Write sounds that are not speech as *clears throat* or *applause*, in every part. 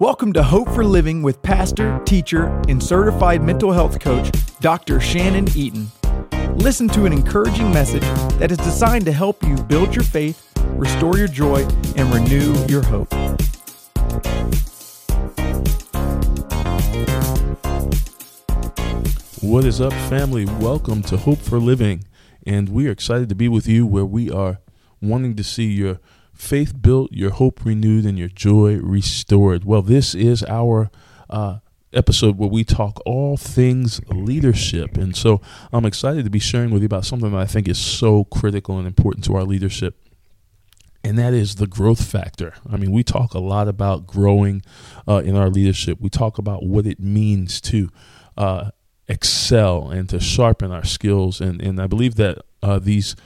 Welcome to Hope for Living with pastor, teacher, and certified mental health coach, Dr. Shannon Eaton. Listen to an encouraging message that is designed to help you build your faith, restore your joy, and renew your hope. What is up, family? Welcome to Hope for Living. And we are excited to be with you where we are wanting to see your faith built, your hope renewed, and your joy restored. Well, this is our uh, episode where we talk all things leadership. And so I'm excited to be sharing with you about something that I think is so critical and important to our leadership. And that is the growth factor. I mean, we talk a lot about growing uh, in our leadership. We talk about what it means to uh, excel and to sharpen our skills. And, and I believe that uh, these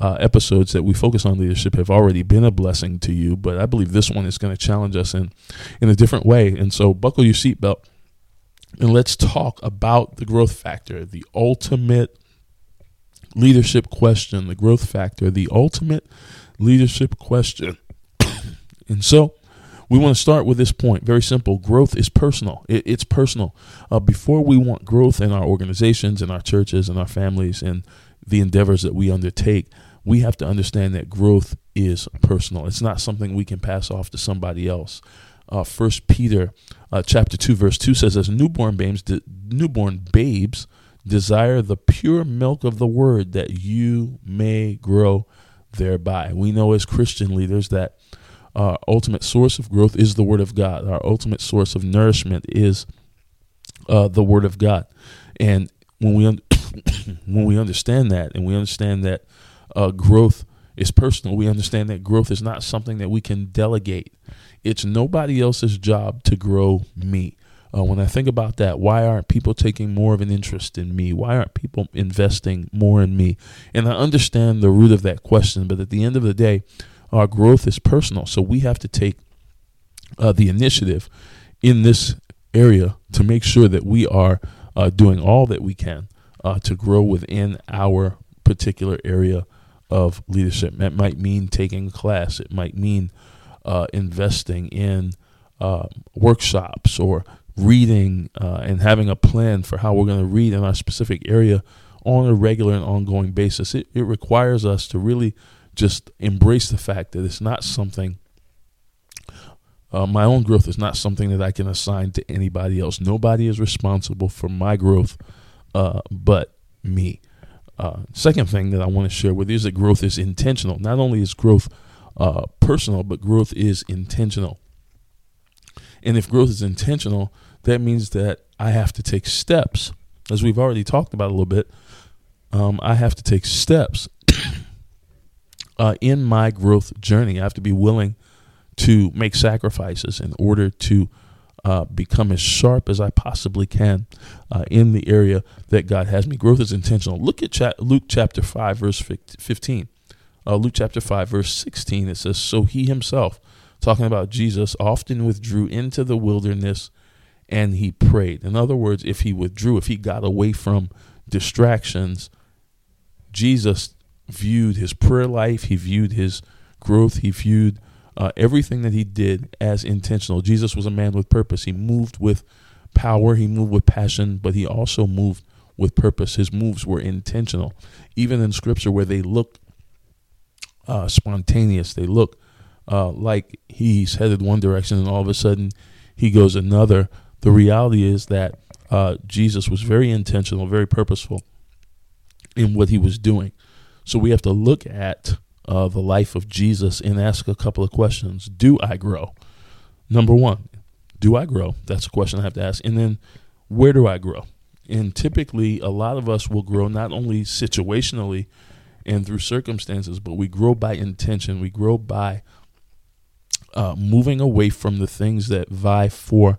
uh, episodes that we focus on leadership have already been a blessing to you, but I believe this one is going to challenge us in, in a different way. And so, buckle your seatbelt and let's talk about the growth factor, the ultimate leadership question, the growth factor, the ultimate leadership question. *coughs* and so, we want to start with this point. Very simple. Growth is personal. It, it's personal. Uh, before we want growth in our organizations, in our churches, in our families, and the endeavors that we undertake, we have to understand that growth is personal. It's not something we can pass off to somebody else. Uh, First Peter, uh, chapter two, verse two says, "As newborn babes, de- newborn babes desire the pure milk of the word, that you may grow thereby." We know as Christian leaders that our ultimate source of growth is the Word of God. Our ultimate source of nourishment is uh, the Word of God, and when we un- *coughs* when we understand that, and we understand that uh, growth is personal. We understand that growth is not something that we can delegate. It's nobody else's job to grow me. Uh, when I think about that, why aren't people taking more of an interest in me? Why aren't people investing more in me? And I understand the root of that question, but at the end of the day, our growth is personal. So we have to take uh, the initiative in this area to make sure that we are uh, doing all that we can uh, to grow within our particular area of leadership. That might mean taking a class. It might mean uh, investing in uh, workshops or reading uh, and having a plan for how we're going to read in our specific area on a regular and ongoing basis. It, it requires us to really just embrace the fact that it's not something. Uh, my own growth is not something that I can assign to anybody else. Nobody is responsible for my growth uh, but me. Uh, second thing that I want to share with you is that growth is intentional. Not only is growth uh, personal, but growth is intentional. And if growth is intentional, that means that I have to take steps. As we've already talked about a little bit, um, I have to take steps *coughs* uh, in my growth journey. I have to be willing to make sacrifices in order to uh, become as sharp as I possibly can uh, in the area that God has me. Growth is intentional. Look at cha- Luke chapter 5, verse 15. Uh, Luke chapter 5, verse 16, it says, So he himself, talking about Jesus, often withdrew into the wilderness and he prayed. In other words, if he withdrew, if he got away from distractions, Jesus viewed his prayer life, he viewed his growth, he viewed uh, everything that he did as intentional. Jesus was a man with purpose. He moved with power, he moved with passion, but he also moved with purpose. His moves were intentional. Even in scripture, where they look uh, spontaneous, they look uh, like he's headed one direction and all of a sudden he goes another. The reality is that uh, Jesus was very intentional, very purposeful in what he was doing. So we have to look at uh, the life of Jesus and ask a couple of questions. Do I grow? Number one, do I grow? That's a question I have to ask. And then, where do I grow? And typically, a lot of us will grow not only situationally and through circumstances, but we grow by intention. We grow by uh, moving away from the things that vie for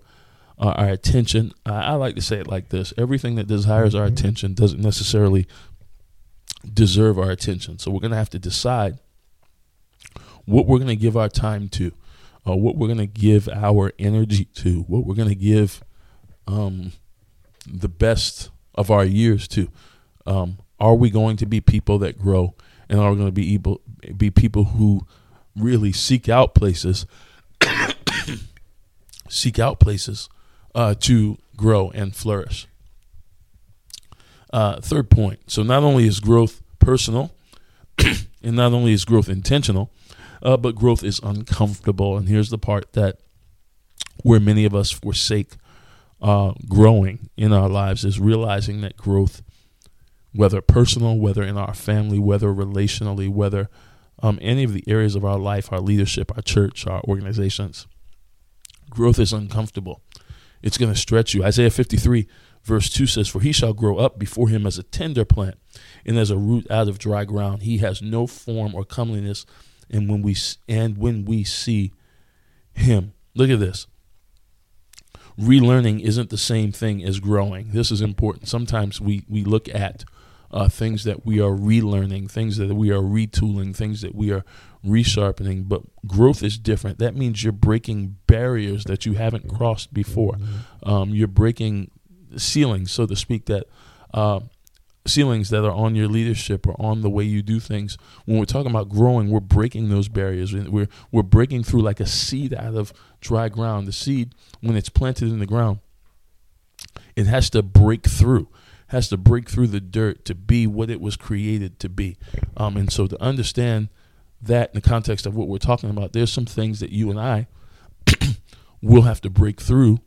uh, our attention. I, I like to say it like this everything that desires our attention doesn't necessarily deserve our attention. So we're going to have to decide what we're going to give our time to, uh, what we're going to give our energy to, what we're going to give um, the best of our years to. Um, are we going to be people that grow, and are we going to be able be people who really seek out places? *coughs* seek out places uh, to grow and flourish. Uh, third point. So not only is growth personal, *clears throat* and not only is growth intentional, uh, but growth is uncomfortable. And here's the part that where many of us forsake uh, growing in our lives is realizing that growth, whether personal, whether in our family, whether relationally, whether um, any of the areas of our life, our leadership, our church, our organizations, growth is uncomfortable. It's going to stretch you. Isaiah 53, verse 2 says, For he shall grow up before him as a tender plant, and as a root out of dry ground. He has no form or comeliness, and when we and when we see him, look at this relearning isn't the same thing as growing. This is important. Sometimes we, we look at uh, things that we are relearning, things that we are retooling, things that we are resharpening, but growth is different. That means you're breaking barriers that you haven't crossed before. Um, you're breaking ceilings, so to speak, that uh, ceilings that are on your leadership or on the way you do things. When we're talking about growing, we're breaking those barriers. We're we're breaking through like a seed out of dry ground. The seed, when it's planted in the ground, it has to break through, has to break through the dirt to be what it was created to be. Um, and so to understand that in the context of what we're talking about, there's some things that you and I *clears throat* will have to break through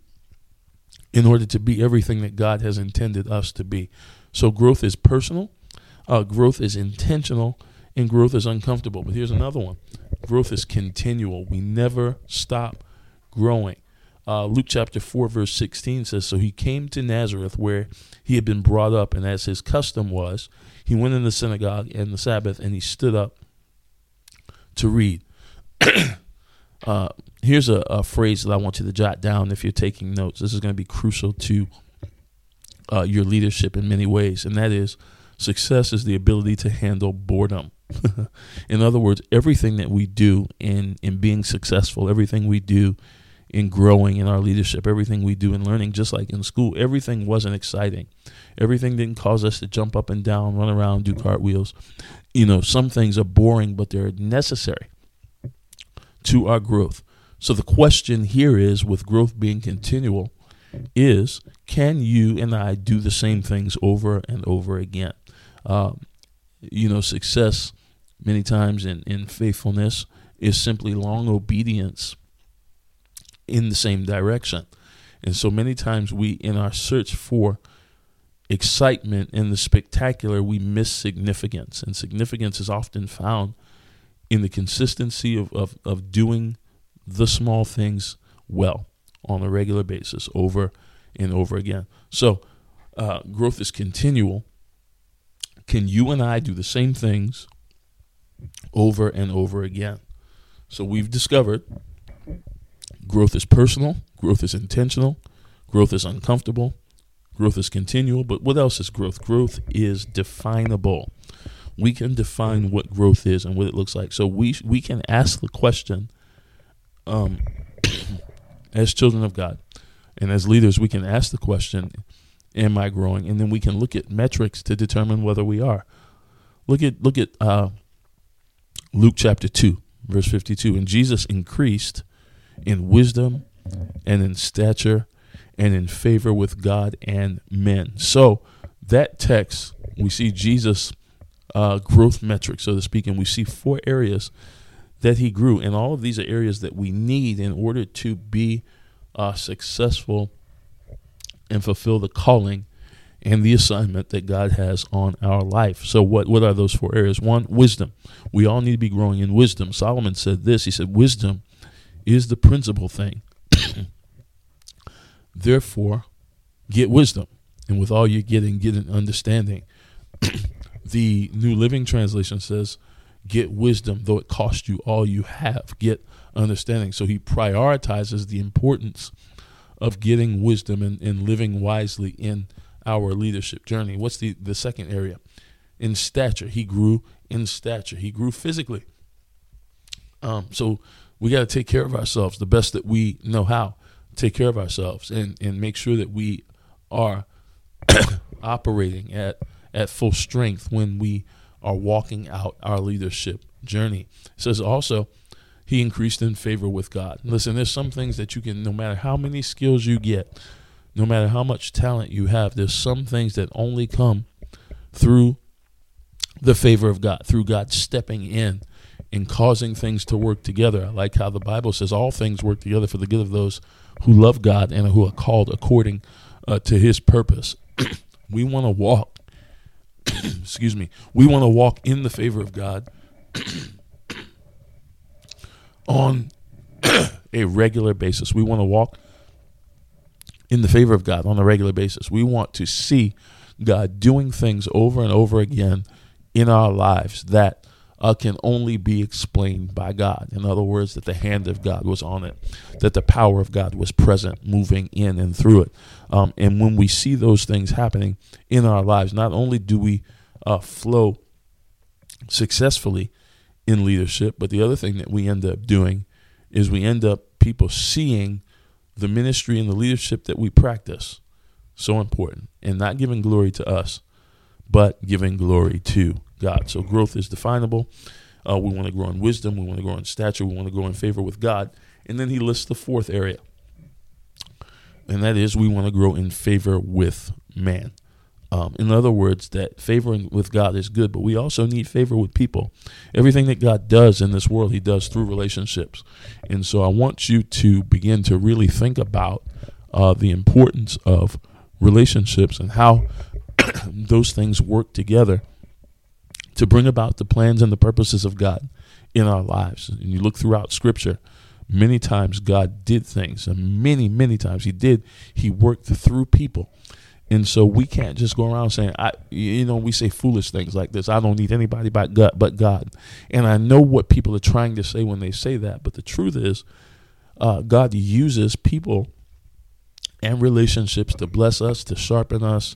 in order to be everything that God has intended us to be. So growth is personal, uh, growth is intentional, and growth is uncomfortable. But here's another one growth is continual. We never stop growing. Uh, Luke chapter 4, verse 16 says So he came to Nazareth where he had been brought up, and as his custom was, he went in the synagogue and the Sabbath, and he stood up to read. *clears throat* uh, here's a, a, phrase that I want you to jot down if you're taking notes. This is going to be crucial to uh, your leadership in many ways, and that is success is the ability to handle boredom. *laughs* in other words, everything that we do in in being successful, everything we do in growing in our leadership, everything we do in learning, just like in school, everything wasn't exciting. Everything didn't cause us to jump up and down, run around, do cartwheels. You know, some things are boring, but they're necessary to our growth. So the question here is with growth being continual, is can you and I do the same things over and over again? Um, you know, success many times in, in faithfulness is simply long obedience in the same direction. And so many times we, in our search for excitement in the spectacular, we miss significance. And significance is often found in the consistency of, of, of doing the small things well on a regular basis over and over again. So, uh, growth is continual. Can you and I do the same things over and over again? So, we've discovered growth is personal, growth is intentional, growth is uncomfortable, growth is continual. But what else is growth? Growth is definable. We can define what growth is and what it looks like. So, we, we can ask the question um, *coughs* as children of God and as leaders, we can ask the question, Am I growing? And then we can look at metrics to determine whether we are. Look at look at uh, Luke chapter 2, verse 52. And Jesus increased in wisdom and in stature and in favor with God and men. So that text, we see Jesus' uh, growth metrics, so to speak, and we see four areas that he grew. And all of these are areas that we need in order to be uh, successful and fulfill the calling and the assignment that God has on our life. So, what, what are those four areas? One, wisdom. We all need to be growing in wisdom. Solomon said this He said, Wisdom is the principal thing. *coughs* Therefore, get wisdom. And with all you're getting, get an understanding. The New Living Translation says, Get wisdom, though it cost you all you have. Get understanding. So he prioritizes the importance of getting wisdom and, and living wisely in our leadership journey. What's the, the second area? In stature. He grew in stature, he grew physically. Um, so we got to take care of ourselves the best that we know how. Take care of ourselves and, and make sure that we are *coughs* operating at, at full strength when we are walking out our leadership journey. It says also, he increased in favor with God. Listen, there's some things that you can, no matter how many skills you get, no matter how much talent you have, there's some things that only come through the favor of God, through God stepping in and causing things to work together. I like how the Bible says all things work together for the good of those who love God and who are called according uh, to his purpose. *clears throat* we want to walk, *coughs* excuse me, we want to walk in the favor of God *coughs* on *coughs* a regular basis. We want to walk in the favor of God on a regular basis. We want to see God doing things over and over again in our lives that uh, can only be explained by God. In other words, that the hand of God was on it, that the power of God was present, moving in and through it. Um, and when we see those things happening in our lives, not only do we uh, flow successfully in leadership, but the other thing that we end up doing is we end up people seeing the ministry and the leadership that we practice so important and not giving glory to us, but giving glory to God. So growth is definable. Uh, we want to grow in wisdom. We want to grow in stature. We want to grow in favor with God. And then he lists the fourth area, and that is we want to grow in favor with man. Um, in other words, that favoring with God is good, but we also need favor with people. Everything that God does in this world, He does through relationships. And so I want you to begin to really think about uh, the importance of relationships and how *coughs* those things work together to bring about the plans and the purposes of God in our lives. And you look throughout Scripture, many times God did things, and many, many times He did. He worked through people. And so we can't just go around saying, I, you know, we say foolish things like this. I don't need anybody but God, but God. And I know what people are trying to say when they say that. But the truth is, uh, God uses people and relationships to bless us, to sharpen us,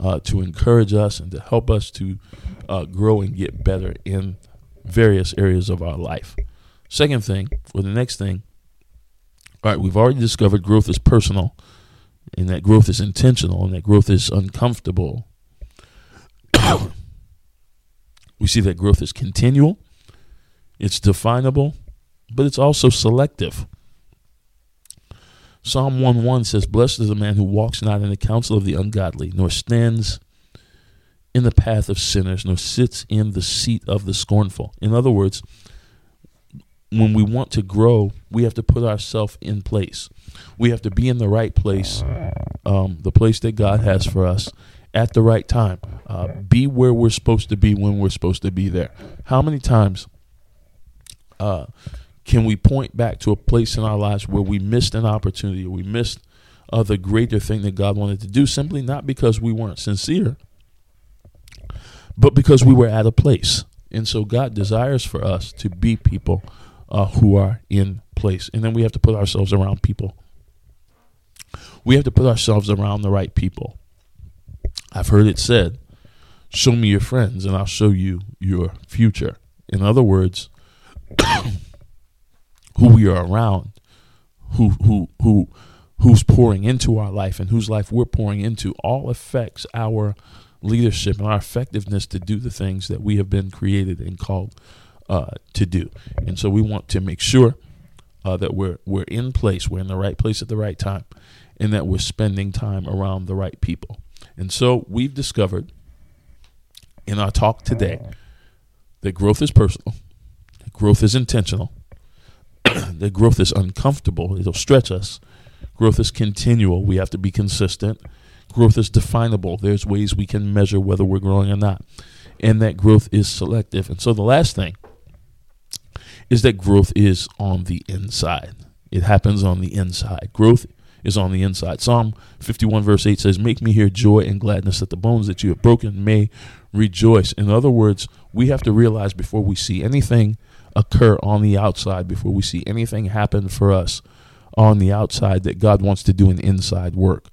uh, to encourage us, and to help us to uh, grow and get better in various areas of our life. Second thing, or the next thing, all right, we've already discovered growth is personal and that growth is intentional and that growth is uncomfortable. *coughs* we see that growth is continual, it's definable, but it's also selective. Psalm 1 1 says, Blessed is the man who walks not in the counsel of the ungodly, nor stands in the path of sinners, nor sits in the seat of the scornful. In other words, when we want to grow, we have to put ourselves in place. We have to be in the right place, um, the place that God has for us at the right time. Uh, be where we're supposed to be when we're supposed to be there. How many times uh, can we point back to a place in our lives where we missed an opportunity or we missed uh, the greater thing that God wanted to do simply not because we weren't sincere, but because we were at a place? And so God desires for us to be people uh, who are in place. And then we have to put ourselves around people. We have to put ourselves around the right people. I've heard it said, show me your friends and I'll show you your future. In other words, *coughs* who we are around, who who who who's pouring into our life and whose life we're pouring into all affects our leadership and our effectiveness to do the things that we have been created and called uh, to do. And so we want to make sure uh, that we're we're in place, we're in the right place at the right time, and that we're spending time around the right people. And so we've discovered in our talk today that growth is personal, growth is intentional, *clears throat* that growth is uncomfortable, it'll stretch us. Growth is continual, we have to be consistent. Growth is definable, there's ways we can measure whether we're growing or not. And that growth is selective. And so the last thing is that growth is on the inside. It happens on the inside. Growth is on the inside. Psalm 51, verse 8 says, Make me hear joy and gladness that the bones that you have broken may rejoice. In other words, we have to realize before we see anything occur on the outside, before we see anything happen for us on the outside, that God wants to do an inside work.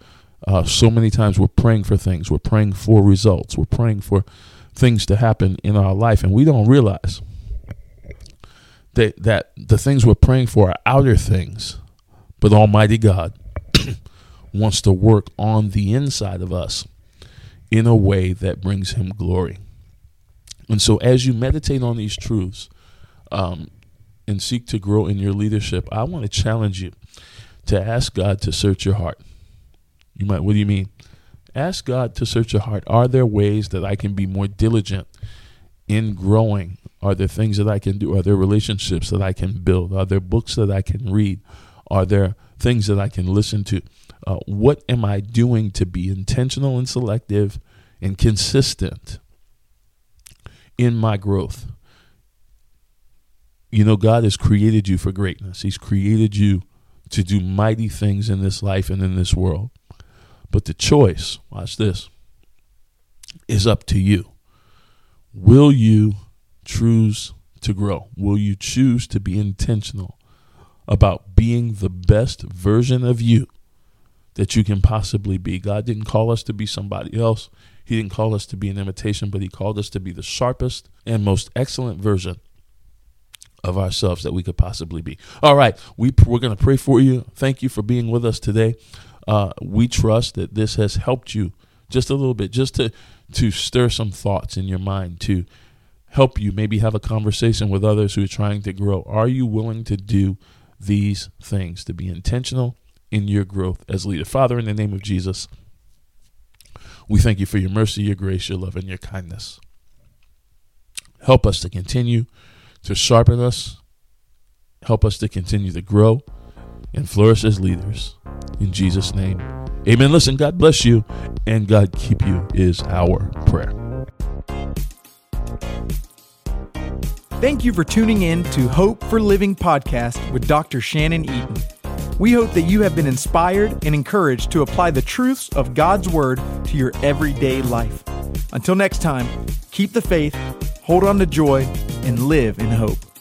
Uh, so many times we're praying for things, we're praying for results, we're praying for things to happen in our life, and we don't realize that, that the things we're praying for are outer things, but Almighty God *clears throat* wants to work on the inside of us in a way that brings Him glory. And so, as you meditate on these truths, um, and seek to grow in your leadership, I want to challenge you to ask God to search your heart. You might, what do you mean? Ask God to search your heart. Are there ways that I can be more diligent in growing? Are there things that I can do? Are there relationships that I can build? Are there books that I can read? Are there things that I can listen to? Uh, what am I doing to be intentional and selective and consistent in my growth? You know, God has created you for greatness. He's created you to do mighty things in this life and in this world. But the choice, watch this, is up to you. Will you choose to grow? Will you choose to be intentional about being the best version of you that you can possibly be? God didn't call us to be somebody else. He didn't call us to be an imitation, but He called us to be the sharpest and most excellent version of ourselves that we could possibly be. All right, we, we're going to pray for you. Thank you for being with us today. Uh, we trust that this has helped you just a little bit, just to to stir some thoughts in your mind, to help you maybe have a conversation with others who are trying to grow. Are you willing to do these things to be intentional in your growth as leader? Father, in the name of Jesus, we thank you for your mercy, your grace, your love, and your kindness. Help us to continue to sharpen us. Help us to continue to grow and flourish as leaders. In Jesus' name, amen. Listen, God bless you and God keep you is our prayer. Thank you for tuning in to Hope for Living podcast with Dr. Shannon Eaton. We hope that you have been inspired and encouraged to apply the truths of God's Word to your everyday life. Until next time, keep the faith, hold on to joy, and live in hope.